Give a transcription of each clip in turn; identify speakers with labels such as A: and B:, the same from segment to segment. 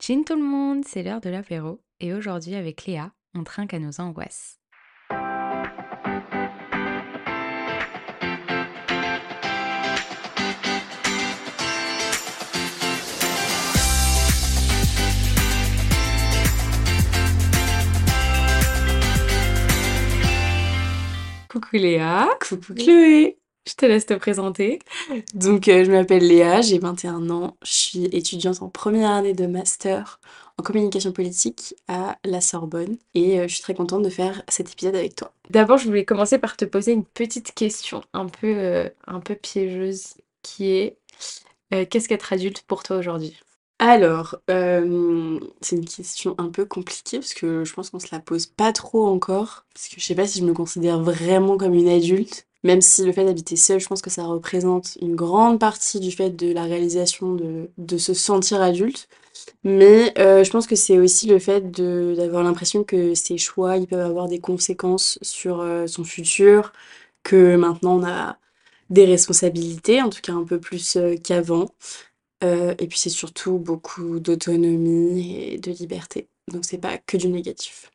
A: Chin tout le monde, c'est l'heure de l'apéro et aujourd'hui avec Léa, on trinque à nos angoisses. Coucou Léa,
B: Coucou Chloé.
A: Je te laisse te présenter.
B: Donc, euh, je m'appelle Léa, j'ai 21 ans, je suis étudiante en première année de master en communication politique à la Sorbonne et euh, je suis très contente de faire cet épisode avec toi.
A: D'abord, je voulais commencer par te poser une petite question un peu, euh, un peu piégeuse qui est qu'est-ce qu'être adulte pour toi aujourd'hui?
B: Alors, euh, c'est une question un peu compliquée parce que je pense qu'on se la pose pas trop encore parce que je sais pas si je me considère vraiment comme une adulte. Même si le fait d'habiter seule, je pense que ça représente une grande partie du fait de la réalisation de, de se sentir adulte. Mais euh, je pense que c'est aussi le fait d'avoir l'impression que ses choix, ils peuvent avoir des conséquences sur euh, son futur, que maintenant on a des responsabilités, en tout cas un peu plus euh, qu'avant. Et puis c'est surtout beaucoup d'autonomie et de liberté. Donc c'est pas que du négatif.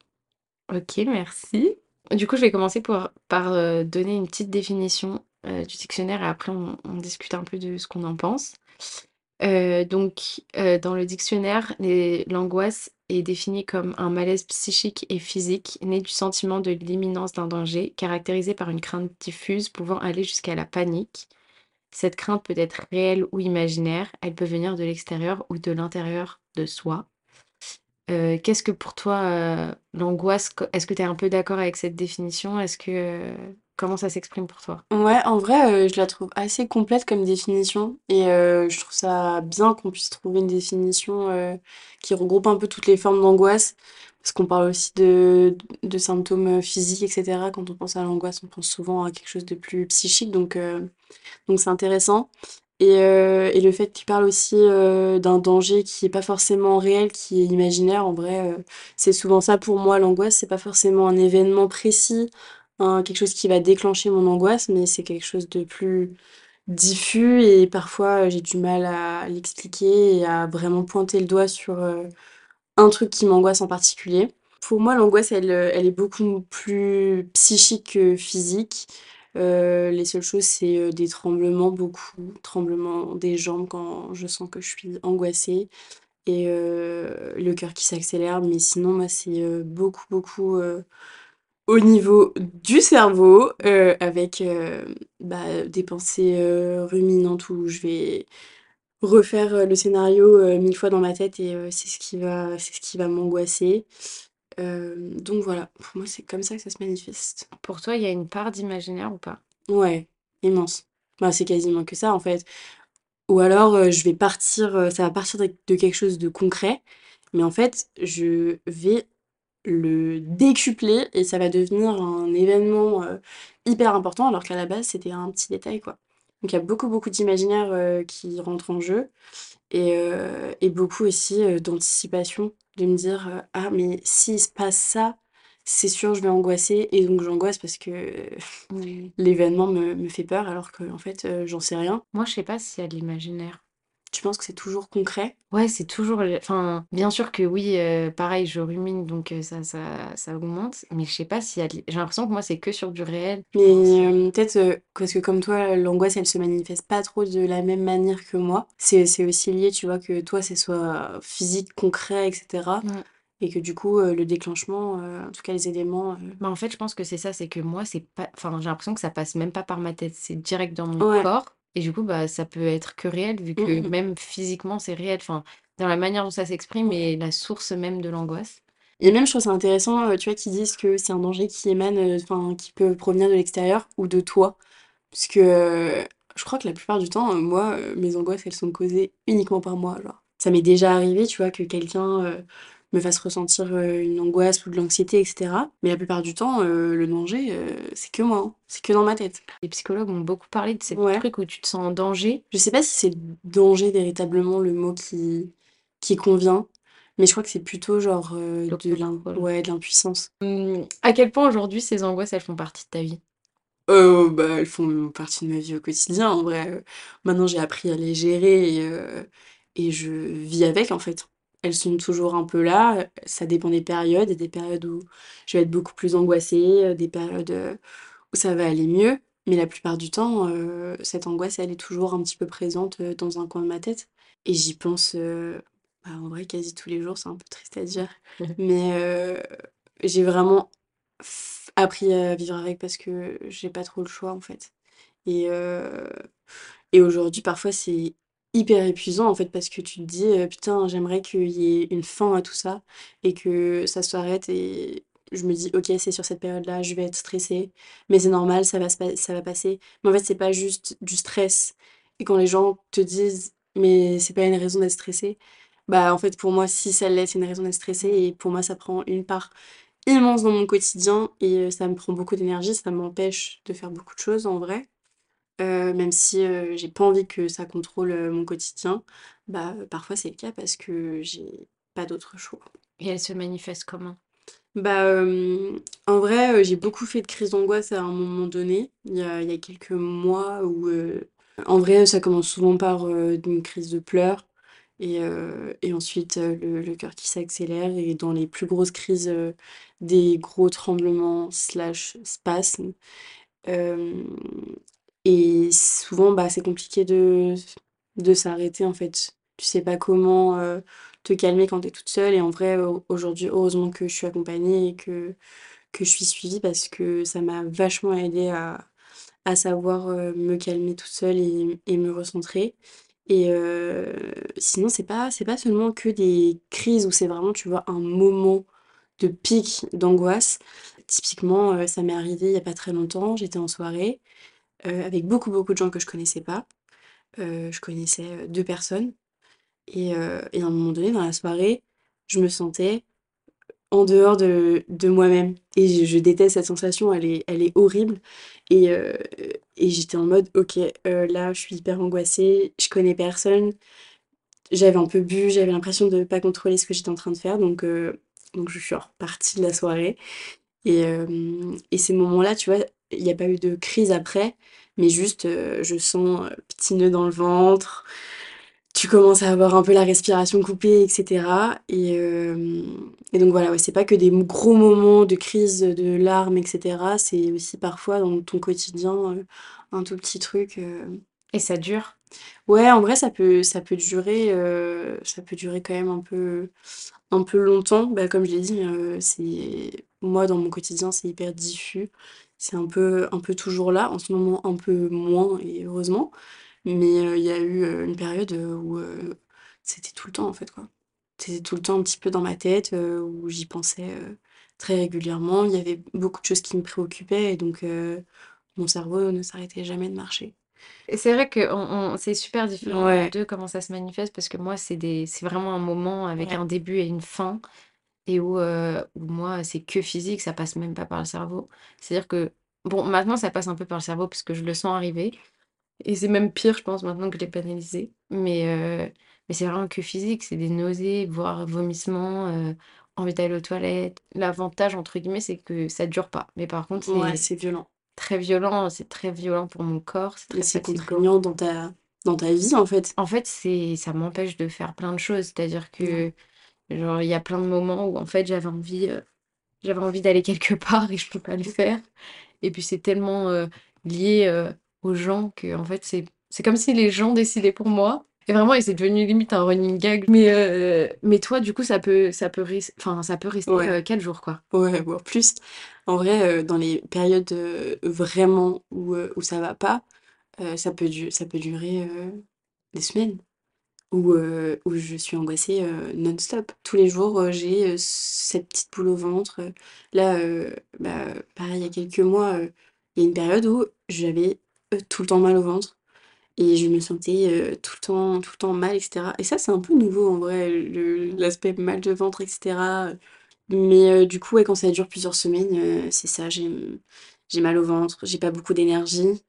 A: Ok, merci. Du coup, je vais commencer par euh, donner une petite définition euh, du dictionnaire et après on, discute un peu de ce qu'on en pense. Euh, donc, dans le dictionnaire, l'angoisse est définie comme un malaise psychique et physique né du sentiment de l'imminence d'un danger, caractérisé par une crainte diffuse pouvant aller jusqu'à la panique. Cette crainte peut être réelle ou imaginaire, elle peut venir de l'extérieur ou de l'intérieur de soi. Euh, qu'est-ce que pour toi, euh, l'angoisse, est-ce que tu es un peu d'accord avec cette définition? Est-ce que, euh, comment ça s'exprime pour toi?
B: Ouais, en vrai, je la trouve assez complète comme définition. Et je trouve ça bien qu'on puisse trouver une définition qui regroupe un peu toutes les formes d'angoisse. Parce qu'on parle aussi de, symptômes physiques, etc. Quand on pense à l'angoisse, on pense souvent à quelque chose de plus psychique. Donc, donc c'est intéressant. Et, euh, et le fait qu'il parle aussi euh, d'un danger qui est pas forcément réel, qui est imaginaire, en vrai, euh, c'est souvent ça pour moi, l'angoisse, c'est pas forcément un événement précis, quelque chose qui va déclencher mon angoisse, mais c'est quelque chose de plus diffus et parfois j'ai du mal à l'expliquer et à vraiment pointer le doigt sur un truc qui m'angoisse en particulier. Pour moi, l'angoisse, elle est beaucoup plus psychique que physique. Euh, les seules choses, c'est euh, des tremblements, beaucoup, tremblements des jambes quand je sens que je suis angoissée et euh, le cœur qui s'accélère. Mais sinon, moi, c'est beaucoup, beaucoup au niveau du cerveau, avec bah, des pensées ruminantes où je vais refaire le scénario mille fois dans ma tête et c'est ce qui va, c'est ce qui va m'angoisser. Euh, donc voilà, pour moi, c'est comme ça que ça se manifeste.
A: Pour toi, il y a une part d'imaginaire ou pas?
B: Ouais, immense. Bah, c'est quasiment que ça en fait. Ou alors euh, je vais partir, euh, ça va partir de, de quelque chose de concret, mais en fait je vais le décupler et ça va devenir un événement hyper important alors qu'à la base c'était un petit détail quoi. Donc il y a beaucoup beaucoup d'imaginaire qui rentre en jeu et, et beaucoup aussi d'anticipation, de me dire euh, ah mais s'il se passe ça, c'est sûr je vais angoisser et donc j'angoisse parce que l'événement me, me fait peur alors que en fait euh, j'en sais rien.
A: Moi, je sais pas s'il y a de l'imaginaire.
B: Tu penses que c'est toujours concret?
A: Ouais, c'est toujours, enfin, bien sûr que oui, euh, pareil, je rumine, donc euh, ça, ça, ça augmente, mais je sais pas de... J'ai l'impression que moi, c'est que sur du réel.
B: Mais euh, peut-être parce que comme toi, l'angoisse, elle se manifeste pas trop de la même manière que moi. C'est aussi lié, tu vois, que toi, c'est soit physique, concret, etc. Et que du coup, euh, le déclenchement, euh, en tout cas les éléments... euh,
A: Bah, en fait, je pense que c'est ça, c'est que moi, c'est pas... Enfin, j'ai l'impression que ça passe même pas par ma tête, c'est direct dans mon
B: Ouais.
A: corps, et du coup, bah, ça peut être que réel, vu
B: Mm,
A: que même physiquement, c'est réel, enfin, dans la manière dont ça s'exprime et la source même de l'angoisse.
B: Et même, je trouve ça intéressant, tu vois, qu'ils disent que c'est un danger qui émane, enfin, qui peut provenir de l'extérieur ou de toi. Puisque euh, je crois que la plupart du temps, moi, mes angoisses, elles sont causées uniquement par moi, genre. Ça m'est déjà arrivé, tu vois, que quelqu'un me fasse ressentir euh, une angoisse ou de l'anxiété, etc. Mais la plupart du temps, euh, le danger, euh, c'est que moi, hein. C'est que dans ma tête.
A: Les psychologues ont beaucoup parlé de ces
B: Ouais.
A: trucs où tu te sens en danger.
B: Je sais pas si c'est danger véritablement le mot qui, qui convient, mais je crois que c'est plutôt genre euh, de ouais, de l'impuissance.
A: Hum, À quel point aujourd'hui ces angoisses elles font partie de ta vie?
B: Euh, bah, elles font partie de ma vie au quotidien, en vrai. Maintenant, j'ai appris à les gérer et, euh, et je vis avec, en fait. Elles sont toujours un peu là, ça dépend des périodes. Il y a des périodes où je vais être beaucoup plus angoissée, des périodes, heu, où ça va aller mieux, mais la plupart du temps, heu, cette angoisse, elle est toujours un petit peu présente, dans un coin de ma tête. Et j'y pense, bah, en vrai quasi tous les jours, c'est un peu triste à dire, mais j'ai vraiment appris à vivre avec parce que j'ai pas trop le choix, en fait. Et aujourd'hui, parfois, c'est hyper épuisant, en fait, parce que tu te dis, heu: «Putain, j'aimerais qu'il y ait une fin à tout ça et que ça s'arrête» et je me dis: «OK, c'est sur cette période-là, je vais être stressée, mais c'est normal, ça va ça va passer». Mais en fait, c'est pas juste du stress et quand les gens te disent: «Mais c'est pas une raison d'être stressé», bah, en fait, pour moi, si ça l'est, c'est une raison d'être stressé et pour moi, ça prend une part immense dans mon quotidien et heu, ça me prend beaucoup d'énergie, ça m'empêche de faire beaucoup de choses, en vrai. Heu, même si, heu, j'ai pas envie que ça contrôle, heu, mon quotidien, bah, heu, parfois c'est le cas parce que j'ai pas d'autre choix.
A: Et elle se manifeste comment?
B: Bah, hem, en vrai, heu, j'ai beaucoup fait de crises d'angoisse à un moment donné, il y a il y a quelques mois où, heu, en vrai, ça commence souvent par, heu, d'une crise de pleurs et heu et ensuite, heu, le le cœur qui s'accélère et dans les plus grosses crises, heu, des gros tremblements slash spasmes. Hem et souvent, bah, c'est compliqué de de s'arrêter, en fait. Tu sais pas comment, heu, te calmer quand tu es toute seule et en vrai, au aujourd'hui, heureusement que je suis accompagnée et que que je suis suivie parce que ça m'a vachement aidée à à savoir, heu, me calmer toute seule et me recentrer et heu, sinon c'est pas c'est pas seulement que des crises où c'est vraiment, tu vois, un moment de pic d'angoisse. Typiquement, ça m'est arrivé il y a pas très longtemps, j'étais en soirée, heu, avec beaucoup, beaucoup de gens que je connaissais pas. Heu, je connaissais, heu, 2 personnes. Et et à un moment donné dans la soirée, je me sentais en dehors de de moi-même. Et je déteste cette sensation, elle est elle est horrible. Et et j'étais en mode: «OK, là, je suis hyper angoissée, je connais personne». J'avais un peu bu, j'avais l'impression de pas contrôler ce que j'étais en train de faire. Donc donc je suis repartie de la soirée. Et et ces moments-là, tu vois, il y a pas eu de crise après, mais juste, heu, je sens, heu, petit nœud dans le ventre, tu commences à avoir un peu la respiration coupée et cetera et donc voilà, ouais, c'est pas que des gros moments de crise, de larmes et cetera, c'est aussi parfois dans ton quotidien, heu, un tout petit truc,
A: Et ça dure?
B: Ouais, en vrai, ça peut ça peut durer, ça peut durer quand même un peu un peu longtemps. Bah, comme je l'ai dit, c'est moi, dans mon quotidien, c'est hyper diffus. C'est un peu un peu toujours là, en ce moment un peu moins et heureusement, mais heu, il y a eu, heu, une période, heu, où, c'était tout le temps, en fait, quoi. C'était tout le temps un petit peu dans ma tête, où j'y pensais, très régulièrement. Il y avait beaucoup de choses qui me préoccupaient et donc mon cerveau ne s'arrêtait jamais de marcher.
A: Et c'est vrai qu'on on c'est super différent
B: Ouais.
A: 2 comment ça se manifeste parce que moi, c'est des c'est vraiment un moment avec
B: Ouais.
A: un début et une fin et où, heu, où moi, c'est que physique, ça passe même pas par le cerveau. C'est-à-dire que bon, maintenant, ça passe un peu par le cerveau parce que je le sens arriver et c'est même pire, je pense, maintenant que je l'ai banalisé, mais heu, mais c'est vraiment que physique, c'est des nausées, voire vomissements, heu, envie d'aller aux toilettes. «L'avantage» entre guillemets, c'est que ça dure pas, mais par contre,
B: Ouais,
A: c'est
B: c'est violent.
A: très violent, c'est très violent pour mon corps, c'est
B: Et
A: très
B: c'est
A: fatigant.
B: contraignant dans ta dans ta vie, en fait.
A: En fait, c'est ça m'empêche de faire plein de choses, c'est-à-dire
B: Ouais.
A: Que, genre, il y a plein de moments où en fait, j'avais envie, j'avais envie d'aller quelque part et je peux pas le faire et puis c'est tellement, heu, lié, heu, aux gens qu'en fait, c'est c'est comme si les gens décidaient pour moi et vraiment et c'est devenu limite un running gag, mais mais toi, du coup, ça peut ça peut enfin, ça peut rester,
B: Ouais.
A: quel jours, quoi?
B: Ouais, voire plus. En vrai, dans les périodes, vraiment où, où ça va pas, ça peut du ça peut durer, des semaines. Où, heu, où je suis angoissée, heu, non-stop. Tous les jours, heu, j'ai, cette petite boule au ventre. Là, bah, pareil, il y a quelques mois, il y a une période où j'avais, tout le temps mal au ventre et je me sentais, tout le temps tout le temps mal et cetera et ça, c'est un peu nouveau en vrai, l'aspect mal de ventre et cetera, heu, mais du coup, ouais, quand ça dure plusieurs semaines, c'est ça, j'ai, j'ai mal au ventre, j'ai pas beaucoup d'énergie.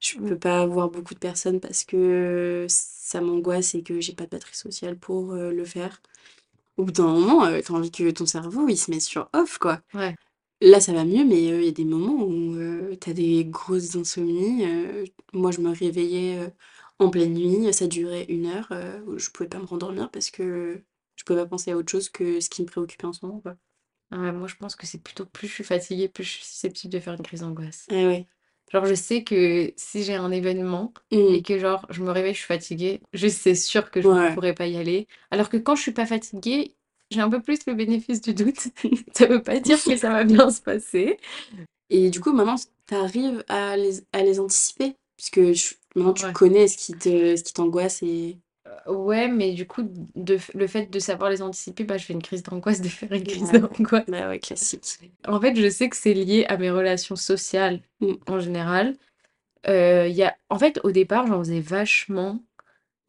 B: Je
A: Mmh.
B: peux pas voir beaucoup de personnes parce que ça m'angoisse et que j'ai pas de batterie sociale pour, heu, le faire. Au bout d'un moment, heu, tu as envie que ton cerveau, il se mette sur off, quoi.
A: Ouais.
B: Là, ça va mieux, mais heu, il y a des moments où, heu, tu as des grosses insomnies, moi, je me réveillais, en pleine nuit, ça durait 1 heure, heu, où je pouvais pas me rendormir parce que je peux pas penser à autre chose que ce qui me préoccupe en ce moment, quoi.
A: Ah ouais, moi je pense que c'est plutôt plus je suis fatiguée, plus je suis susceptible de faire une crise d'angoisse.
B: Ah ouais.
A: Genre je sais que si j'ai un événement et
B: Mmh.
A: que genre je me réveille, je suis fatiguée, juste c'est sûr que je ne
B: Ouais.
A: pourrais pas y aller. Alors que quand je suis pas fatiguée, j'ai un peu plus le bénéfice du doute. Ça veut pas dire que ça va bien se passer.
B: Et du coup, maintenant, tu arrives à les, à les anticiper? Puisque je- maintenant, tu
A: Ouais.
B: connais ce qui te, ce qui t'angoisse et...
A: Ouais, mais du coup, de le fait de savoir les anticiper, bah, je fais une crise d'angoisse de faire une crise
B: Ouais.
A: d'angoisse.
B: Bah ouais, classique.
A: En fait, je sais que c'est lié à mes relations sociales
B: Mmh.
A: en général. Il y a en fait, au départ, j'en faisais vachement,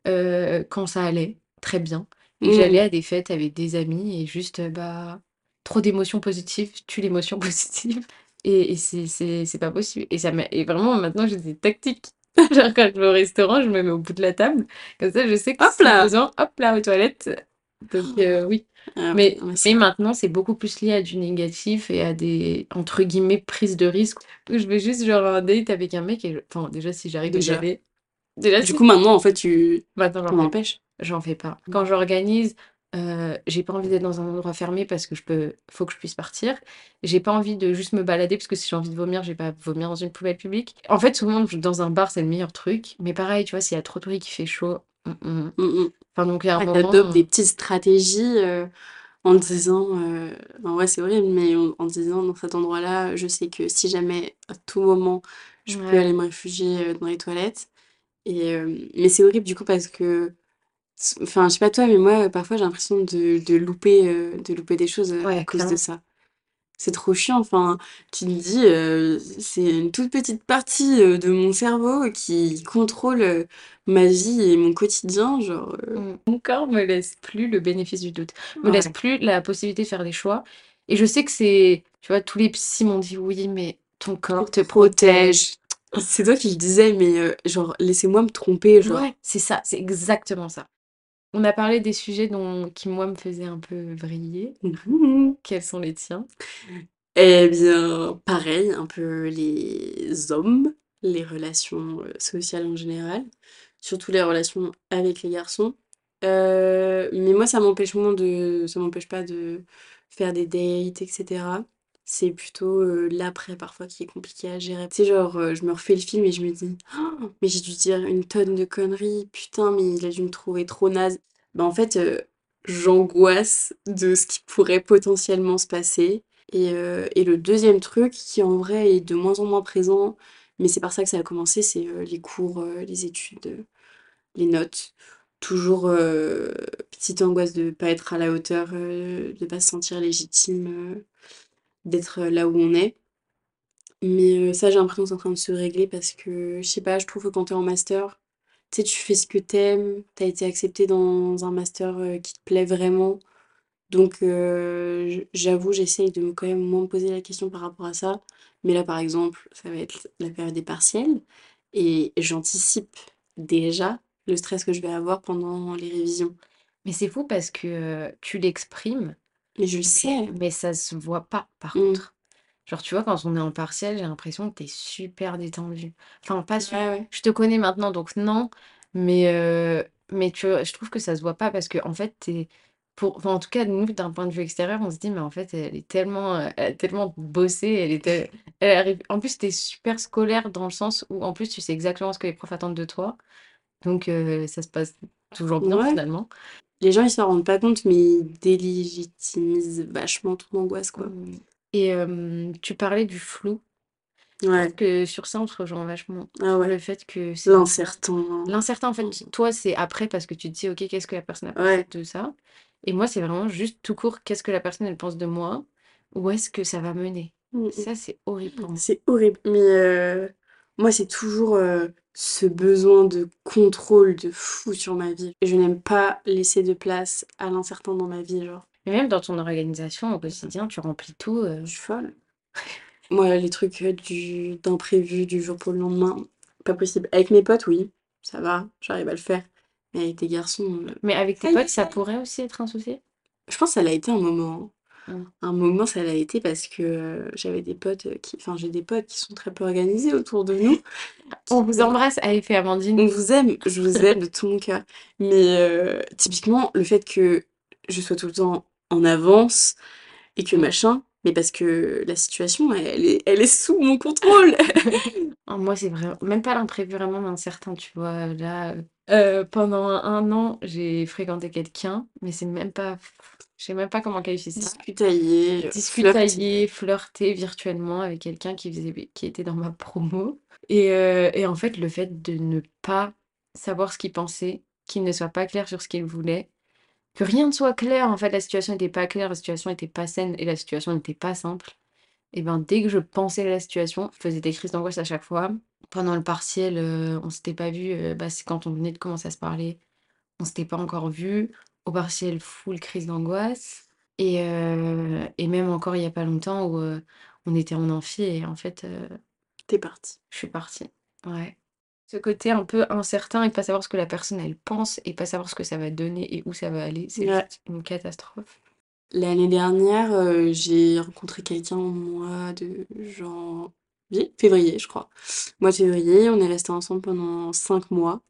A: heu, quand ça allait très bien
B: Mmh.
A: j'allais à des fêtes avec des amis et juste, bah, trop d'émotions positives tue l'émotion positive et et c'est pas possible et ça et vraiment maintenant j'ai des tactiques. Genre quand je vais au restaurant, je me mets au bout de la table, comme ça je sais que
B: Hop
A: si
B: là!
A: besoin, hop là, aux toilettes. Donc heu, oui.
B: Ah
A: Mais
B: non, mais
A: maintenant, c'est beaucoup plus lié à du négatif et à des, entre guillemets, «prises de risque» je vais juste genre un date avec un mec et je enfin déjà si j'arrive
B: Déjà.
A: déjà
B: Du
A: si
B: coup, maintenant, en fait, tu
A: maintenant j'en
B: t'en
A: fais j'en fais pas. Quand j'organise, heu, j'ai pas envie d'être dans un endroit fermé parce que je peux faut que je puisse partir. J'ai pas envie de juste me balader parce que si j'ai envie de vomir, j'ai pas à vomir dans une poubelle publique. En fait, souvent dans un bar, c'est le meilleur truc, mais pareil, tu vois, s'il y a trop de bruit, qu'il fait chaud, mmh mh.
B: Mmh mh.
A: Enfin donc il y a un
B: Ouais,
A: moment
B: t'adoptes des petites stratégies euh, en te disant, euh, ben ouais, c'est horrible, mais en, en te disant, dans cet endroit-là, je sais que si jamais, à tout moment, je peux
A: Ouais.
B: aller me réfugier euh, dans les toilettes. Et, euh, mais c'est horrible du coup parce que, enfin, je sais pas toi, mais moi, euh, parfois, j'ai l'impression de, de louper, euh, de louper des choses euh, à
A: Ouais,
B: cause de
A: clairement.
B: ça. C'est trop chiant, enfin, tu te dis, euh, c'est une toute petite partie euh, de mon cerveau qui contrôle euh, ma vie et mon quotidien, genre... euh.
A: Mon corps me laisse plus le bénéfice du doute, me laisse
B: ouais.
A: plus la possibilité de faire des choix et je sais que c'est tu vois, tous les psys m'ont dit: «Oui, mais ton corps te protège».
B: C'est toi qui le disais, mais euh, genre, laissez-moi me tromper, genre.
A: Ouais, c'est ça, c'est exactement ça. On a parlé des sujets dont qui, moi, me faisaient un peu vriller.
B: Mhm.
A: Quels sont les tiens?
B: Eh bien, pareil, un peu les hommes, les relations euh, sociales en général, surtout les relations avec les garçons. Euh, mais moi, ça m'empêche moins de, ça m'empêche pas de faire des dates, etc. C'est plutôt l'après parfois qui est compliqué à gérer. Tu sais, genre, je me refais le film et je me dis, Oh, mais j'ai dû dire une tonne de conneries, putain, mais il a dû me trouver trop naze. Bah, en fait, j'angoisse de ce qui pourrait potentiellement se passer. Et, et le deuxième truc, qui en vrai est de moins en moins présent, mais c'est par ça que ça a commencé, c'est les cours, les études, les notes. Toujours petite angoisse de pas être à la hauteur, de pas se sentir légitime, d'être là où on est. Mais euh, ça, j'ai l'impression que c'est en train de se régler parce que, je sais pas, je trouve que quand t'es en master, tu sais, tu fais ce que t'aimes, t'as été accepté dans un master euh, qui te plaît vraiment. Donc, euh, j'avoue, j'essaye de me quand même moins me poser la question par rapport à ça. Mais là, par exemple, ça va être la période des partiels et j'anticipe déjà le stress que je vais avoir pendant les révisions.
A: Mais c'est fou parce que, tu l'exprimes,
B: je le sais.
A: mais ça se voit pas, par
B: Mm.
A: contre. Genre, tu vois, quand on est en partiel, j'ai l'impression que tu es super détendue. Enfin, pas su
B: Ouais, ouais.
A: je te connais maintenant, donc non, mais mais tu vois, je trouve que ça se voit pas parce qu'en fait, tu es pour enfin, en tout cas, nous, d'un point de vue extérieur, on se dit: «Mais en fait, elle est tellement, heu, elle a tellement bossé, elle était elle arrive» en plus, tu es super scolaire dans le sens où, en plus, tu sais exactement ce que les profs attendent de toi, donc ça se passe toujours bien,
B: Ouais.
A: finalement.
B: Les gens, ils s'en rendent pas compte, mais ils délégitimisent vachement ton angoisse, quoi.
A: Mmh et tu parlais du flou.
B: Ouais.
A: que sur ça, on se rejoint vachement.
B: Ah ouais.
A: le fait que c'est
B: L'incertain.
A: l'incertain, en fait, toi, c'est après parce que tu te dis: «OK, qu'est-ce que la personne a pensé
B: Ouais.
A: de ça?» et moi, c'est vraiment juste tout court, qu'est-ce que la personne, elle pense de moi? Où est-ce que ça va mener?
B: Mm, mm.
A: Ça, c'est horrible.
B: C'est horrible. Mais euh, moi, c'est toujours euh, ce besoin de contrôle de fou sur ma vie. Je n'aime pas laisser de place à l'incertain dans ma vie, genre.
A: Mais même dans ton organisation au quotidien, tu remplis tout, heu
B: Je suis folle. Moi, les trucs euh, du d'imprévu, du jour pour le lendemain, pas possible. Avec mes potes, oui, ça va, j'arrive à le faire. Mais avec des garçons, euh,
A: mais avec tes potes, ça pourrait aussi être un souci?
B: je pense que ça l'a été un moment.
A: Mmh.
B: Un moment, ça l'a été parce que euh, j'avais des potes euh, qui... Enfin, j'ai des potes qui sont très peu organisés autour de nous.
A: On vous embrasse, Aïf et Amandine.
B: On vous aime, je vous aime de tout mon cœur. Mais euh, typiquement, le fait que je sois tout le temps en avance et que machin, mais parce que la situation, elle est, elle est sous mon contrôle.
A: Oh, moi, c'est vraiment même pas l'imprévu, vraiment l'incertain, tu vois? Là, heu, pendant un an, j'ai fréquenté quelqu'un, mais c'est même pas je sais même pas comment qualifier ça.
B: Discutailler, flirter.
A: Discutailler, flirter virtuellement avec quelqu'un qui faisait qui était dans ma promo et heu et en fait, le fait de ne pas savoir ce qu'il pensait, qu'il ne soit pas clair sur ce qu'il voulait, que rien ne soit clair, en fait, la situation était pas claire, la situation était pas saine et la situation n'était pas simple et ben, dès que je pensais à la situation, je faisais des crises d'angoisse à chaque fois. Pendant le partiel, heu, on s'était pas vus, heu, bah, c'est quand on venait de commencer à se parler, on s'était pas encore vus. Au partiel, full crise d'angoisse et heu et même encore il y a pas longtemps où, heu, on était en amphi et en fait, heu,
B: Tu es partie.
A: je suis partie. Ouais. Ce côté un peu incertain et pas savoir ce que la personne elle pense et pas savoir ce que ça va donner et où ça va aller, c'est
B: Ouais.
A: juste une catastrophe.
B: L'année dernière, heu, j'ai rencontré quelqu'un au mois de janvier? Février, je crois. Mois de février, on est restés ensemble pendant 5 mois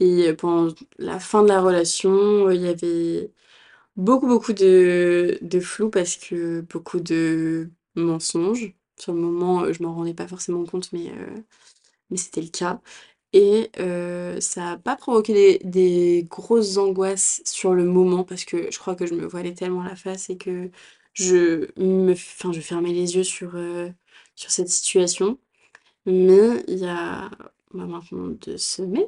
B: et heu, pendant la fin de la relation, heu, il y avait beaucoup, beaucoup de de flou parce que beaucoup de mensonges. Sur le moment, heu, je m'en rendais pas forcément compte, mais mais c'était le cas et ça a pas provoqué des des grosses angoisses sur le moment parce que je crois que je me voilais tellement la face et que je me enfin, je fermais les yeux sur, sur cette situation. Mais il y a, bah, maintenant 2 semaines,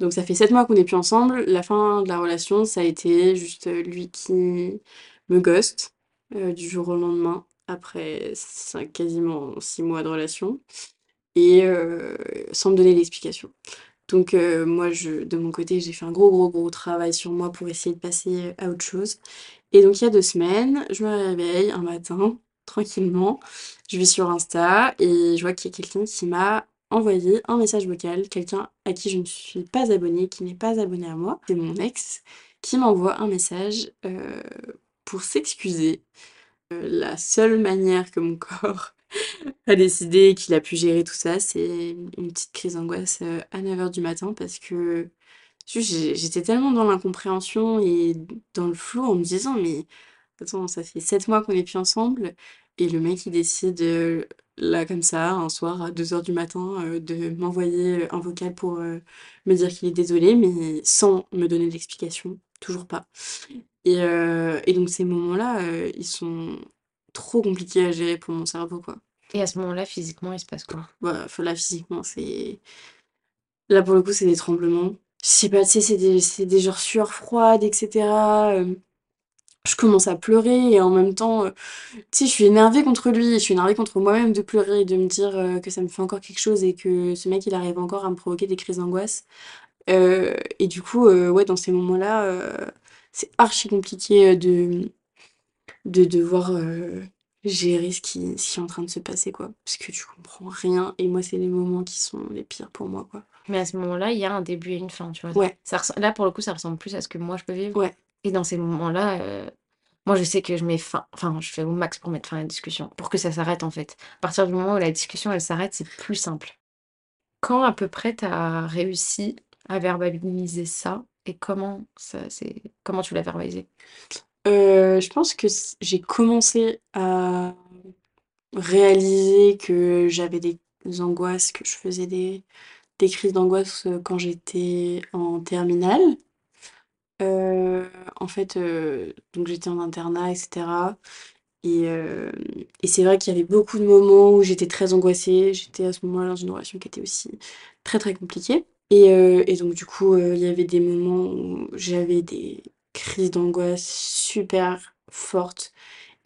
B: donc ça fait 7 mois qu'on est plus ensemble. La fin de la relation, ça a été juste, lui qui me ghost, heu, du jour au lendemain après quasiment 6 mois de relation et heu, sans me donner d'explication. Donc heu, moi de mon côté, j'ai fait un gros, gros, gros travail sur moi pour essayer de passer, à autre chose et donc il y a 2 semaines, je me réveille un matin, tranquillement, je vais sur Insta et je vois qu'il y a quelqu'un qui m'a envoyé un message vocal, quelqu'un à qui je ne suis pas abonnée, qui n'est pas abonné à moi. C'est mon ex qui m'envoie un message, heu, pour s'excuser. Heu, la seule manière que mon corps a décidé qu'il a pu gérer tout ça, c'est une petite crise d'angoisse, heu, à 9:00 du matin parce que j'étais tellement dans l'incompréhension et dans le flou en me disant: «Mais attends, ça fait 7 mois qu'on est plus ensemble et le mec il décide, heu, là comme ça, un soir à 2:00 du matin, heu, de m'envoyer, un vocal pour, me dire qu'il est désolé, mais sans me donner d'explication, toujours pas» et et donc ces moments-là, ils sont trop compliqués à gérer pour mon cerveau, quoi.
A: Et à ce moment-là, physiquement, il se passe quoi?
B: Bah, là, physiquement, c'est là, pour le coup, c'est des tremblements. Je sais pas, tu sais, c'est des c'est des genres sueurs froides et cetera, hem, je commence à pleurer et en même temps, heu, tu sais, je suis énervée contre lui je suis énervée contre moi-même de pleurer et de me dire, heu, que ça me fait encore quelque chose et que ce mec, il arrive encore à me provoquer des crises d'angoisse. Heu et du coup, ouais, dans ces moments-là, c'est archi compliqué, de de devoir, gérer ce qui ce qui est en train de se passer, quoi. Parce que tu comprends rien et moi, c'est les moments qui sont les pires pour moi, quoi.
A: Mais à ce moment-là, il y a un début et une fin, tu vois?
B: Ouais,
A: Ça res là, pour le coup, ça ressemble plus à ce que moi je peux vivre
B: ouais.
A: Dans ces moments-là, heu, moi je sais que je mets fin enfin, je fais au max pour mettre fin à la discussion, pour que ça s'arrête, en fait. À partir du moment où la discussion, elle s'arrête, c'est plus simple. Quand à peu près tu as réussi à verbaliser ça et comment ça s'est comment tu l'as verbalisé?
B: Heu, je pense que j'ai commencé à réaliser que j'avais des angoisses, que je faisais des crises d'angoisse, heu, quand j'étais en terminale. Heu, en fait, heu, donc j'étais en internat et cetera et c'est vrai qu'il y avait beaucoup de moments où j'étais très angoissée. J'étais à ce moment-là dans une relation qui était aussi très, très compliquée et donc du coup, il y avait des moments où j'avais des crises d'angoisse super fortes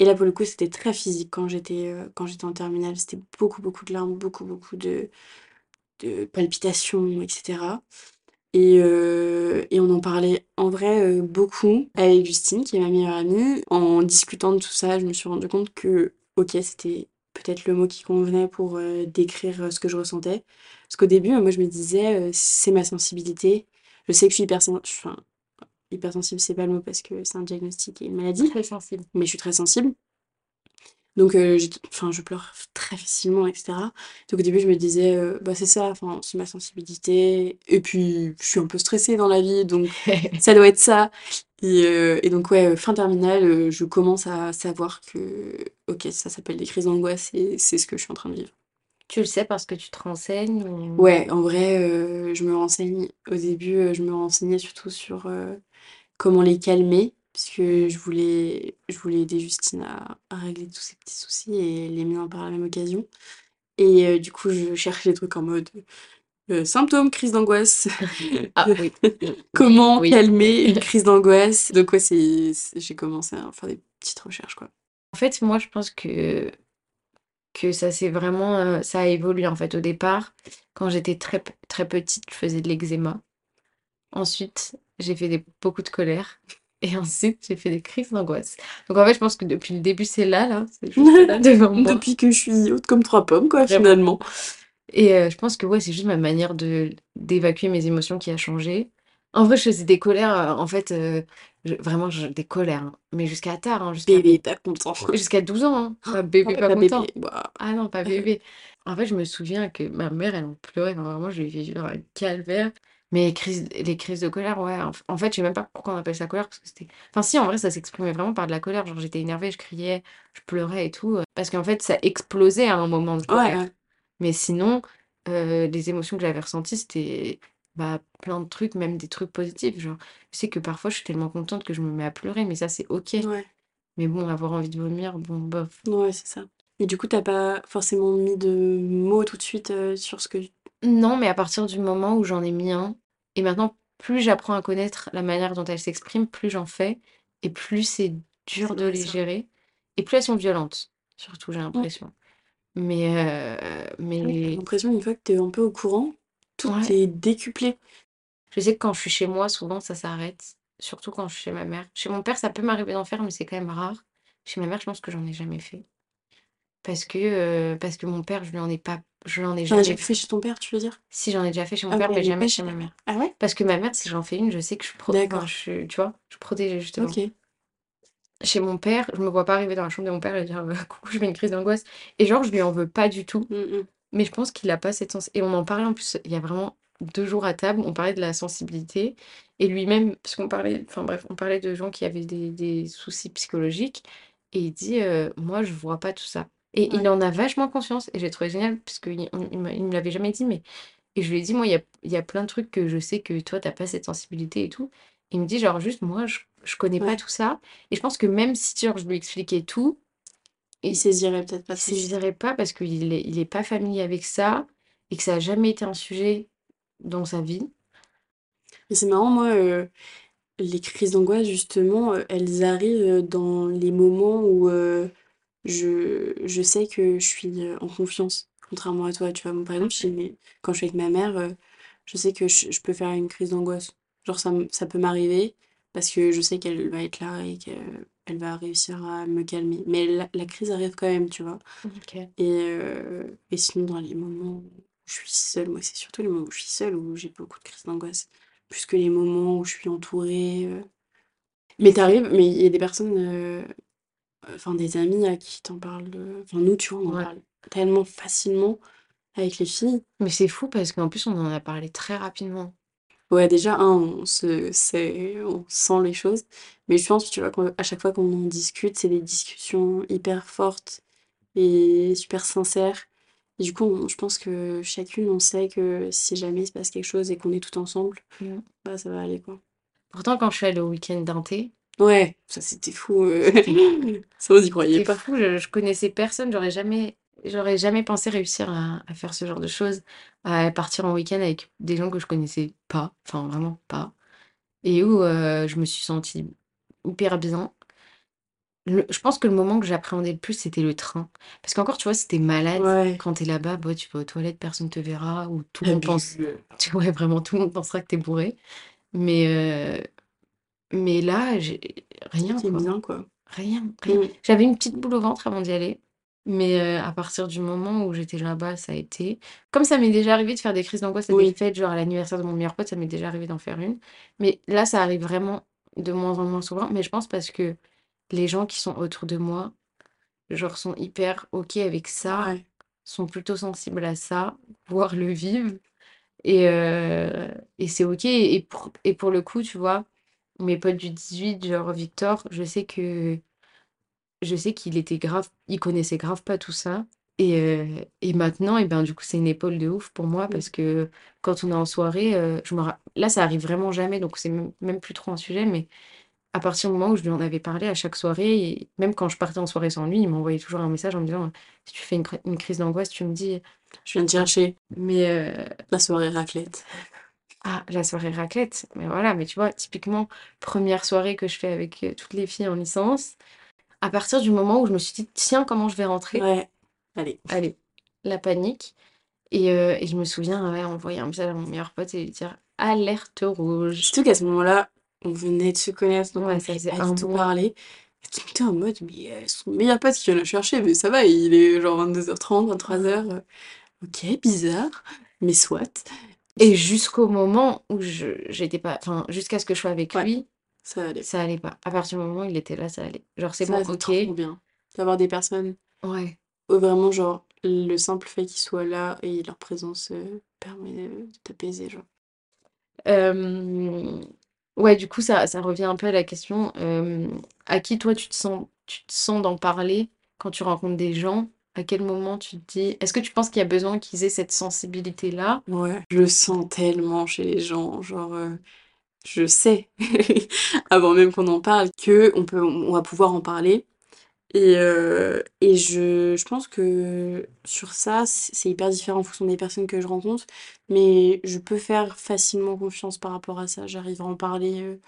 B: et là, pour le coup, c'était très physique quand j'étais, quand j'étais en terminale. C'était beaucoup, beaucoup de larmes, beaucoup, beaucoup de palpitations et cetera et heu et on en parlait en vrai, heu, beaucoup avec Justine, qui est ma meilleure amie. En discutant de tout ça, je me suis rendu compte que, OK, c'était peut-être le mot qui convenait pour, heu, décrire, ce que je ressentais. Parce qu'au début, moi, je me disais, «C'est ma sensibilité». Je sais que je suis hypersen enfin, hypersensible, c'est pas le mot parce que c'est un diagnostic et une maladie,
A: Très sensible.
B: mais je suis très sensible. Donc j'ai enfin, je pleure très facilement et cetera. Donc au début, je me disais, heu: «Bah, c'est ça, enfin, c'est ma sensibilité et puis je suis un peu stressée dans la vie, donc ça doit être ça» Et, euh, et donc, ouais, fin terminale, euh, je commence à savoir que, ok, ça s'appelle des crises d'angoisse et c'est ce que je suis en train de vivre.
A: Tu le sais parce que tu te renseignes ou...
B: Ouais, en vrai, euh, je me renseigne. Au début, euh, je me renseignais surtout sur euh, comment les calmer, puisque je voulais, je voulais aider Justine à, à régler tous ses petits soucis et les miens par la même occasion. Et euh, du coup, je cherchais des trucs en mode euh, symptômes, crise d'angoisse.
A: Ah oui.
B: Comment
A: Oui.
B: calmer une crise d'angoisse? Donc, ouais, c'est, j'ai commencé à faire des petites recherches, quoi.
A: En fait, moi, je pense que, que ça c'est vraiment... euh, ça a évolué, en fait. Au départ, quand j'étais très, très petite, je faisais de l'eczéma. Ensuite, j'ai fait des, beaucoup de colère. Et ensuite, j'ai fait des crises d'angoisse. Donc, en fait, je pense que depuis le début, c'est là, là. C'est juste là devant moi.
B: Depuis que je suis haute comme trois pommes, quoi,
A: Vraiment.
B: finalement.
A: Et euh, je pense que ouais, c'est juste ma manière de d'évacuer mes émotions qui a changé. En vrai, je faisais des colères, euh, en fait, euh, je- vraiment je- des colères, hein. mais jusqu'à tard, hein, jusqu'à
B: Bébé, pas content.
A: jusqu'à 12 ans, hein. Pas bébé, pas
B: pas
A: content.
B: bébé.
A: Ah non, pas bébé. En fait, je me souviens que ma mère, elle en pleurait, enfin, vraiment, je lui ai fait vivre un calvaire. Mais les crises, les crises de colère, ouais, en, fait, je sais même pas pourquoi on appelle ça colère, parce que c'était... Enfin si, en vrai, ça s'exprimait vraiment par de la colère, genre j'étais énervée, je criais, je pleurais et tout, euh, parce qu'en fait, ça explosait à un moment de
B: ouais,
A: colère.
B: ouais.
A: Mais sinon, euh, les émotions que j'avais ressenties, c'était bah, plein de trucs, même des trucs positifs. Genre, je sais que parfois, je suis tellement contente que je me mets à pleurer, mais ça, c'est ok.
B: Ouais,
A: Mais bon, avoir envie de vomir, bon, bof.
B: ouais, c'est ça. Et du coup, t'as pas forcément mis de mots tout de suite euh, sur ce que...
A: Non, mais à partir du moment où j'en ai mis un, et maintenant, plus j'apprends à connaître la manière dont elles s'expriment, plus j'en fais, et plus c'est dur
B: C'est
A: de
B: vrai,
A: les
B: ça.
A: gérer, et plus elles sont violentes, surtout, j'ai
B: Ouais.
A: l'impression. Mais, euh,
B: Ouais, J'ai
A: mais
B: l'impression, une fois que t'es un peu au courant, tout
A: ouais.
B: est décuplé.
A: Je sais que quand je suis chez moi, souvent ça s'arrête. Surtout quand je suis chez ma mère. Chez mon père, ça peut m'arriver d'en faire, mais c'est quand même rare. Chez ma mère, je pense que j'en ai jamais fait. Parce que, euh, parce que mon père, je lui en ai pas, je l'en ai jamais fait.
B: fait chez ton père, tu veux dire?
A: Si j'en ai déjà fait chez mon
B: Ah
A: père,
B: ouais,
A: mais
B: mais
A: jamais
B: pas
A: chez ma mère.
B: Ah ouais?
A: Parce que ma mère, si j'en fais une, je sais que je, pro- enfin,
B: D'accord.
A: je, tu vois, je protège justement.
B: Ok.
A: Chez mon père, je me vois pas arriver dans la chambre de mon père et dire euh, coucou, je fais une crise d'angoisse. Et genre, je lui en veux pas du tout.
B: Mm, mm.
A: Mais je pense qu'il a pas cette sens. Et on en parlait en plus, il y a vraiment deux jours à table, on parlait de la sensibilité. Et lui-même, parce qu'on parlait, enfin bref, on parlait de gens qui avaient des, des soucis psychologiques. Et il dit, euh, moi, je vois pas tout ça. Et il
B: Ouais.
A: en a vachement conscience. Et j'ai trouvé génial, parce qu'il il, il me l'avait jamais dit, mais. Et je lui ai dit, moi, il y a, il y a plein de trucs que je sais que toi, t'as pas cette sensibilité et tout. Il me dit, genre, juste, moi, je, je connais pas
B: Ouais.
A: tout ça. Et je pense que même si, genre, je lui expliquais tout,
B: Il
A: il,
B: saisirait peut-être pas
A: il
B: suite.
A: saisirait pas parce qu'il est, il est pas familier avec ça et que ça a jamais été un sujet dans sa vie.
B: Mais c'est marrant, moi, euh, les crises d'angoisse, justement, euh, elles arrivent euh, dans les moments où je, je sais que je suis euh, en confiance, contrairement à toi, tu vois. Moi, par exemple, chez mes- quand je suis avec ma mère, euh, je sais que je, je peux faire une crise d'angoisse. Genre, ça, m- ça peut m'arriver parce que je sais qu'elle va être là et qu'elle elle va réussir à me calmer. Mais la, la crise arrive quand même, tu vois.
A: Ok.
B: Et, euh, et sinon, dans les moments où je suis seule, moi, c'est surtout les moments où je suis seule où j'ai beaucoup de crises d'angoisse. Plus que les moments où je suis entourée. euh. Mais t'arrives, mais il y a des personnes, euh, enfin des amis à qui t'en parles. euh, Enfin, nous, tu vois, on en
A: Ouais.
B: parle tellement facilement avec les filles.
A: Mais c'est fou parce qu'en plus, on en a parlé très rapidement.
B: Ouais, déjà, un, on se sait, on sent les choses. Mais je pense, tu vois, qu'à chaque fois qu'on en discute, c'est des discussions hyper fortes et super sincères. Et du coup, on- je pense que chacune, on sait que si jamais il se passe quelque chose et qu'on est tout ensemble,
A: Mm.
B: bah ça va aller, quoi.
A: Pourtant, quand je suis allée au week-end d'un thé,
B: Ouais, ça c'était fou. euh. Ça, on y croyait
A: c'était
B: pas.
A: fou, je, je connaissais personne, j'aurais jamais, j'aurais jamais pensé réussir à, à faire ce genre de choses, à partir en week-end avec des gens que je connaissais pas, enfin vraiment pas, et où euh, je me suis sentie hyper bien. Le- je pense que le moment que j'appréhendais le plus, c'était le train. Parce qu'encore, tu vois, si t'es malade,
B: Ouais.
A: quand t'es là-bas, bah, tu vas aux toilettes, personne te verra, ou tout le monde pense,
B: Abus.
A: tu vois, vraiment, tout le monde pensera que t'es bourré. Mais, euh, mais là, j'ai rien,
B: C'était
A: quoi.
B: bien, quoi.
A: Rien, rien.
B: Mm.
A: J'avais une petite boule au ventre avant d'y aller. Mais euh, à partir du moment où j'étais là-bas, ça a été. Comme ça m'est déjà arrivé de faire des crises d'angoisse à des
B: Oui.
A: fêtes, genre à l'anniversaire de mon meilleur pote, ça m'est déjà arrivé d'en faire une. Mais là, ça arrive vraiment de moins en moins souvent. Mais je pense parce que les gens qui sont autour de moi, genre, sont hyper OK avec ça,
B: Ouais.
A: sont plutôt sensibles à ça, voire le vivent. Et, euh, et c'est OK. Et pour, et pour le coup, tu vois, mes potes du 18, genre Victor, je sais que je sais qu'il était grave il connaissait grave pas tout ça et heu et maintenant et ben, du coup, c'est une épaule de ouf pour moi parce que quand on est en soirée, heu, je me ra là, ça arrive vraiment jamais donc c'est même même plus trop un sujet mais à partir du moment où je lui en avais parlé à chaque soirée et même quand je partais en soirée sans lui, il m'envoyait toujours un message en me disant: «Si tu fais une cr une crise d'angoisse, tu me dis».
B: Je viens te
A: Ah
B: chercher.
A: mais heu
B: La soirée raclette.
A: Ah, la soirée raclette, mais voilà, mais tu vois, typiquement, première soirée que je fais avec, heu, toutes les filles en licence. À partir du moment où je me suis dit: «Tiens, comment je vais rentrer?»
B: Ouais, allez.
A: allez, la panique et heu et je me souviens, ouais, envoyer un message à mon meilleur pote et lui dire: «Alerte rouge».
B: Surtout qu'à ce moment-là, on venait de se connaître, donc on
A: Ouais, ça
B: n'avait
A: faisait
B: pas
A: 1
B: du tout
A: mois.
B: parlé. Et tu étais en mode: «Mais heu, son meilleur pote qui vient la chercher, mais ça va, il est genre 22:30-23:00, heu, OK, bizarre, mais soit».
A: Et jusqu'au moment où je j'étais pas enfin, jusqu'à ce que je sois avec
B: Ouais,
A: lui,
B: ça allait.
A: ça allait pas. À partir du moment où il était là, ça allait. Genre: «C'est bon, OK».
B: trop bien d'avoir des personnes
A: Ouais.
B: où vraiment genre, le simple fait qu'ils soient là et leur présence, heu, permet de de t'apaiser, genre.
A: Ouais, du coup, ça ça revient un peu à la question, à qui toi tu te sens tu te sens d'en parler quand tu rencontres des gens? À quel moment tu te dis est-ce que tu penses qu'il y a besoin qu'ils aient cette sensibilité-là?
B: Ouais, je le sens tellement chez les gens, genre, heu, je sais, avant même qu'on en parle, qu'on peut on va pouvoir en parler et heu et je je pense que sur ça, c'est hyper différent en fonction des personnes que je rencontre, mais je peux faire facilement confiance par rapport à ça. J'arrive à en parler, heu,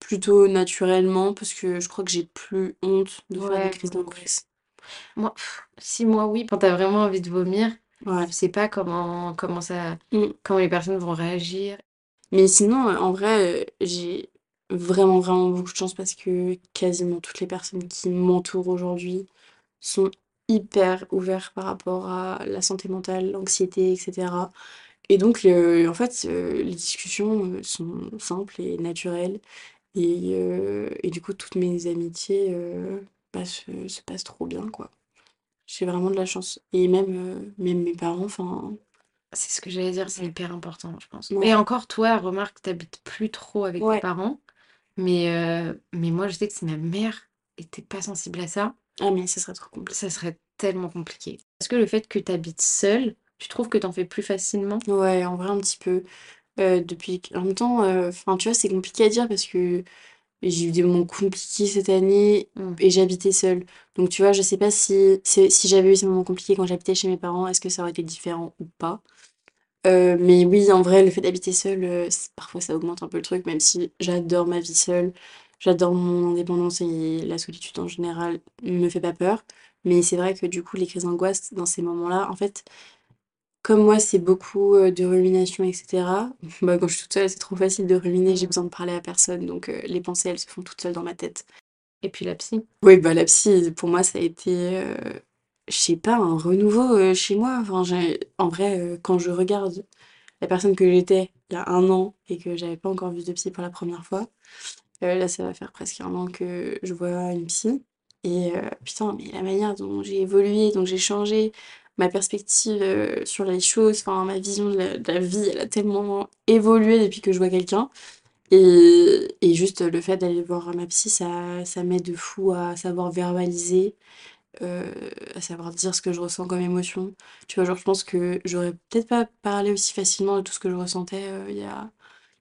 B: plutôt naturellement parce que je crois que j'ai plus honte de faire des
A: Ouais,
B: crises d'angoisse.
A: Moi, si moi oui, quand tu as vraiment envie de vomir,
B: Ouais.
A: tu sais pas comment comment ça
B: Mmh.
A: comment les personnes vont réagir.
B: Mais sinon, heu, en vrai, heu, j'ai vraiment, vraiment beaucoup de chance parce que quasiment toutes les personnes qui m'entourent aujourd'hui sont hyper ouverts par rapport à la santé mentale, l'anxiété et cetera et donc en fait, heu, les discussions, sont simples et naturelles et et du coup, toutes mes amitiés, bah, se se passent trop bien, quoi. J'ai vraiment de la chance et même, heu, même mes parents, enfin
A: C'est ce que j'allais dire, c'est hyper important, je pense et
B: Ouais.
A: encore toi, remarque, tu habites plus trop avec tes parents, mais heu, mais moi, je sais que si ma mère était pas sensible à ça
B: Ah mais ce serait trop compliqué.
A: ça serait tellement compliqué. Est-ce que le fait que tu habites seule, tu trouves que tu en fais plus facilement?
B: Ouais, en vrai, un petit peu, depuis en même temps, enfin, tu vois, c'est compliqué à dire parce que j'ai eu des moments compliqués cette année
A: Mmh.
B: et j'habitais seule. Donc tu vois, je sais pas si si j'avais eu ces moments compliqués quand j'habitais chez mes parents, est-ce que ça aurait été différent ou pas? Heu, mais oui, en vrai, le fait d'habiter seule, heu, c parfois ça augmente un peu le truc, même si j'adore ma vie seule, j'adore mon indépendance et la solitude en général me fait pas peur. Mais c'est vrai que du coup, les crises d'angoisse dans ces moments-là, en fait, comme moi, c'est beaucoup, heu, de rumination et cetera, bah, quand je suis toute seule, c'est trop facile de ruminer, j'ai
A: Mmh.
B: besoin de parler à personne donc heu, les pensées, elles se font toutes seules dans ma tête.
A: Et puis la psy?
B: Oui, bah, la psy, pour moi, ça a été, heu, je sais pas, un renouveau, heu, chez moi. Enfin, en vrai, quand je regarde la personne que j'étais il y a 1 an et que j'avais pas encore vu de psy pour la première fois, là, ça va faire presque 1 an que je vois une psy et putain, mais la manière dont j'ai évolué, dont j'ai changé, ma perspective, heu, sur les choses, enfin ma vision de la de la vie, elle a tellement évolué depuis que je vois quelqu'un et et juste le fait d'aller voir ma psy, ça ça m'aide de fou à savoir verbaliser, heu, à savoir dire ce que je ressens comme émotion. Tu vois, genre, je pense que j'aurais peut-être pas parlé aussi facilement de tout ce que je ressentais, heu, il y a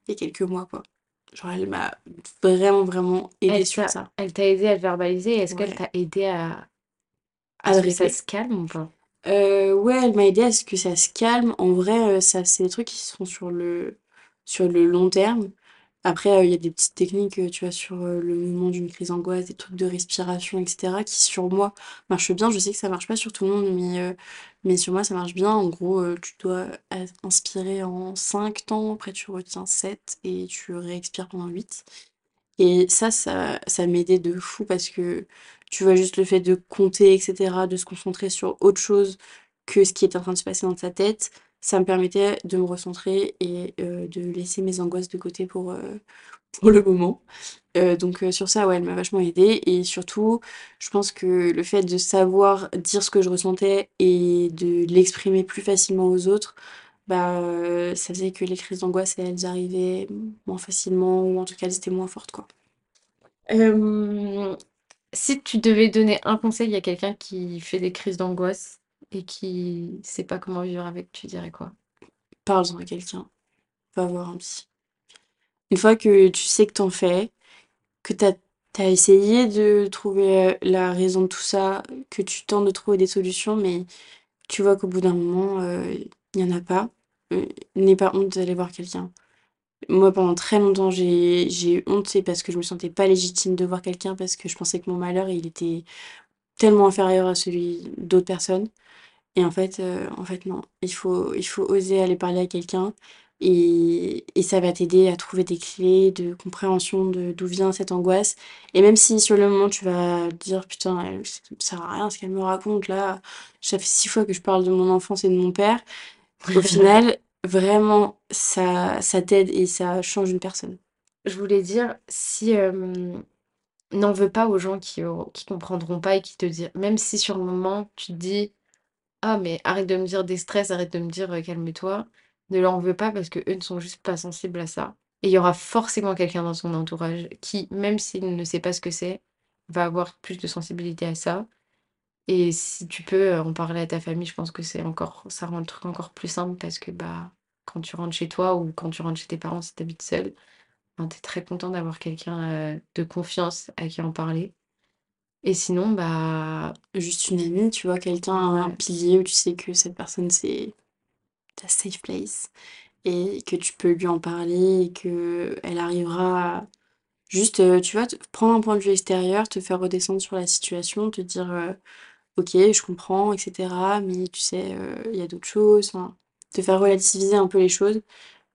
B: il y a quelques mois, quoi. Genre, elle m'a vraiment, vraiment aidée
A: Elle
B: sur ça.
A: elle t'a aidé à le verbaliser est-ce qu'elle t'a aidé à à
B: À
A: ce
B: le
A: que ça se calme ou pas?
B: Heu, ouais, elle m'a aidée à ce que ça se calme? En vrai, heu, ça c'est des trucs qui se font sur le sur le long terme. Après, heu, il y a des petites techniques, tu vois, sur, le moment d'une crise d'angoisse, des trucs de respiration et cetera qui, sur moi, marchent bien. Je sais que ça marche pas sur tout le monde, mais mais sur moi, ça marche bien. En gros, tu dois inspirer en 5 temps, après tu retiens 7 et tu réexpires pendant 8 et ça, ça ça m'aidait de fou parce que, tu vois, juste le fait de compter et cetera, de se concentrer sur autre chose que ce qui était en train de se passer dans ta tête, ça me permettait de me recentrer et heu, de laisser mes angoisses de côté pour, heu, pour le moment. Heu, donc sur ça, ouais, elle m'a vachement aidée et surtout, je pense que le fait de savoir dire ce que je ressentais et de l'exprimer plus facilement aux autres, bah, heu, ça faisait que les crises d'angoisse, elles arrivaient moins facilement ou en tout cas, elles étaient moins fortes, quoi.
A: Hem, si tu devais donner un conseil à quelqu'un qui fait des crises d'angoisse et qui sait pas comment vivre avec, tu dirais quoi?
B: Parle-en à quelqu'un, va voir un psy. Une fois que tu sais que tu en fais, que tu as tu as essayé de trouver, heu, la raison de tout ça, que tu tentes de trouver des solutions, mais tu vois qu'au bout d'un moment, heu, il y en a pas, heu, n'aie pas honte d'aller voir quelqu'un. Moi, pendant très longtemps, j'ai eu honte, c'est parce que je me sentais pas légitime de voir quelqu'un parce que je pensais que mon malheur, il était tellement inférieur à celui d'autres personnes et en fait, heu, en fait non. Il faut il faut oser aller parler à quelqu'un et et ça va t'aider à trouver des clés de compréhension de d'où vient cette angoisse et même si sur le moment tu vas dire: «Putain, ça sert à rien ce qu'elle me raconte là, ça fait 6 fois que je parle de mon enfance et de mon père». Au final, vraiment ça ça t'aide et ça change une personne.
A: Je voulais dire si, n'en veux pas aux gens qui comprendront pas et qui te dire même si sur le moment tu te dis: «Ah mais arrête de me dire des stress, arrête de me dire, heu, calme-toi», ne leur en veux pas parce qu'eux ne sont juste pas sensibles à ça et il y aura forcément quelqu'un dans son entourage qui, même s'il ne sait pas ce que c'est, va avoir plus de sensibilité à ça et si tu peux, heu, en parler à ta famille, je pense que c'est encore ça rend le truc encore plus simple parce que, bah, quand tu rentres chez toi ou quand tu rentres chez tes parents si tu habites seul, ben, tu es très content d'avoir quelqu'un, heu, de confiance à qui en parler et sinon, bah
B: Juste une amie, tu vois? Quelqu'un, un pilier où tu sais que cette personne, c'est ta safe place et que tu peux lui en parler et qu'elle arrivera à juste, heu, tu vois, prendre un point de vue extérieur, te faire redescendre sur la situation, te dire, «OK, je comprends et cetera, mais tu sais, heu, il y a d'autres choses», enfin, te faire relativiser un peu les choses.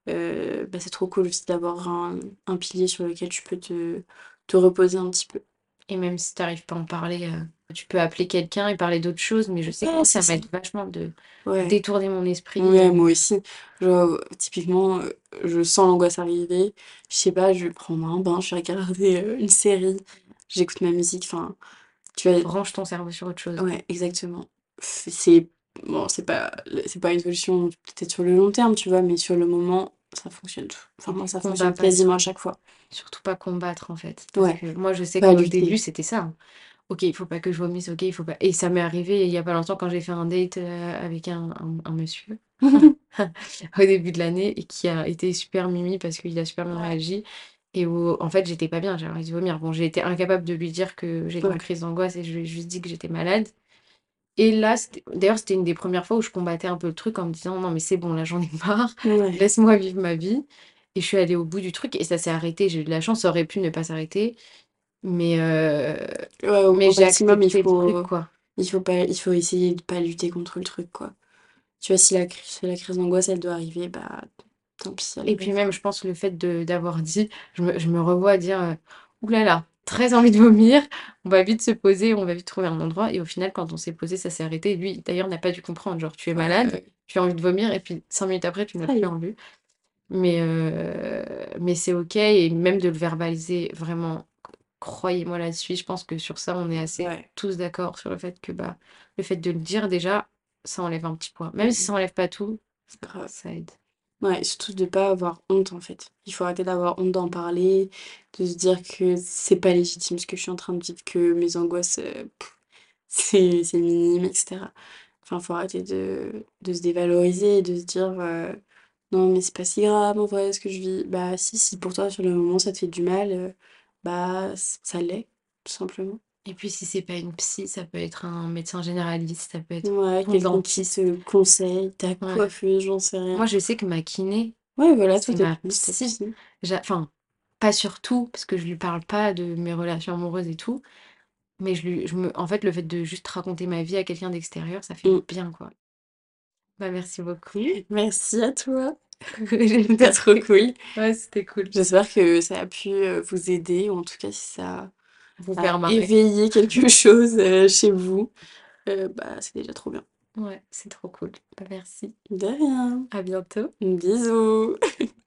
B: Heu, bah, c'est trop cool aussi d'avoir un un pilier sur lequel tu peux te te reposer un petit peu.
A: Et même si tu arrives pas à en parler, heu, tu peux appeler quelqu'un et parler d'autres choses, mais je sais que
B: Ouais,
A: moi,
B: c'est
A: ça
B: ça.
A: m'aide vachement de
B: Ouais.
A: détourner mon esprit,
B: Ouais,
A: heu
B: moi aussi. Genre, typiquement, heu, je sens l'angoisse arriver, je sais pas, je vais prendre un bain, je vais regarder, heu, une série, j'écoute ma musique, enfin, tu
A: branche ton cerveau sur autre chose.
B: Ouais, exactement. C'est bon, c'est pas c'est pas une solution peut-être sur le long terme, tu vois? Mais sur le moment, ça fonctionne enfin moi, ça fonctionne quasiment à chaque fois.
A: surtout pas combattre, en fait, parce
B: Ouais,
A: que moi, je sais qu'au début, c'était ça, hein. OK, il faut pas que je vomisse, OK, il faut pas et ça m'est arrivé il y a pas longtemps quand j'ai fait un date, heu, avec un un un monsieur au début de l'année et qui a été super mimi parce qu'il a super bien
B: Ouais.
A: réagi et où en fait, j'étais pas bien, j'avais envie de vomir. Bon, j'ai été incapable de lui dire que j'étais en
B: Ouais.
A: crise d'angoisse et je lui ai juste dit que j'étais malade et là, d'ailleurs, c'était une des premières fois où je combattais un peu le truc en me disant: «Non mais c'est bon là, j'en ai marre,
B: Ouais.
A: laisse-moi vivre ma vie» et je suis allée au bout du truc et ça s'est arrêté. J'ai eu de la chance, ça aurait pu ne pas s'arrêter mais heu,
B: Ouais, au
A: mais j'ai
B: il
A: accepté le truc,
B: faut
A: quoi.
B: il faut pas il faut essayer de pas lutter contre le truc, quoi. Tu vois, si la si la crise d'angoisse, elle doit arriver, bah, tant pis, elle
A: Et puis même, je pense le fait d'avoir dit je me je me revois dire, heu: «Ouh là là, très envie de vomir, on va vite se poser, on va vite trouver un endroit» et au final, quand on s'est posé, ça s'est arrêté. Lui, d'ailleurs, n'a pas dû comprendre, genre: «Tu es malade,
B: ouais.
A: tu as envie de vomir» et puis 5 minutes après, tu n'as plus envie. Mais heu, mais c'est OK et même de le verbaliser, vraiment, croyez-moi là-dessus, je pense que sur ça, on est assez
B: Ouais.
A: tous d'accord sur le fait que, bah, le fait de le dire déjà, ça enlève un petit poids.
B: Mmh
A: Même si
B: mh.
A: ça enlève pas tout, ça aide.
B: Ouais, surtout de pas avoir honte, en fait. Il faut arrêter d'avoir honte d'en parler, de se dire que c'est pas légitime ce que je suis en train de vivre, que mes angoisses, heu, c'est minime et cetera. Enfin, faut arrêter de de se dévaloriser et de se dire, heu: «Non, mais c'est pas si grave en vrai ce que je vis». Bah si, si pour toi sur le moment ça te fait du mal, heu, bah ça l'est, tout simplement.
A: Et puis si c'est pas une psy, ça peut être un médecin généraliste, ça peut être
B: Ouais, quelqu'un qui te conseille, ta
A: Ouais.
B: coiffeuse, j'en sais
A: Moi,
B: rien.
A: je sais que ma kiné,
B: Ouais, voilà,
A: c'est ma psy. enfin, pas sur tout, parce que je lui parle pas de mes relations amoureuses et tout, mais je lui je me en fait, le fait de juste raconter ma vie à quelqu'un d'extérieur, ça fait
B: Mmh.
A: bien, quoi. Bah, merci beaucoup.
B: Merci à toi. C'était
A: J'espère
B: trop cool.
A: ouais, c'était cool.
B: J'espère que ça a pu, heu, vous aider ou en tout cas si ça
A: Vous
B: a
A: faire marrer.
B: éveillé quelque chose, heu, chez vous, heu, bah, c'est déjà trop bien.
A: Ouais, c'est trop cool. Bah, merci.
B: De rien.
A: À bientôt.
B: Bisous.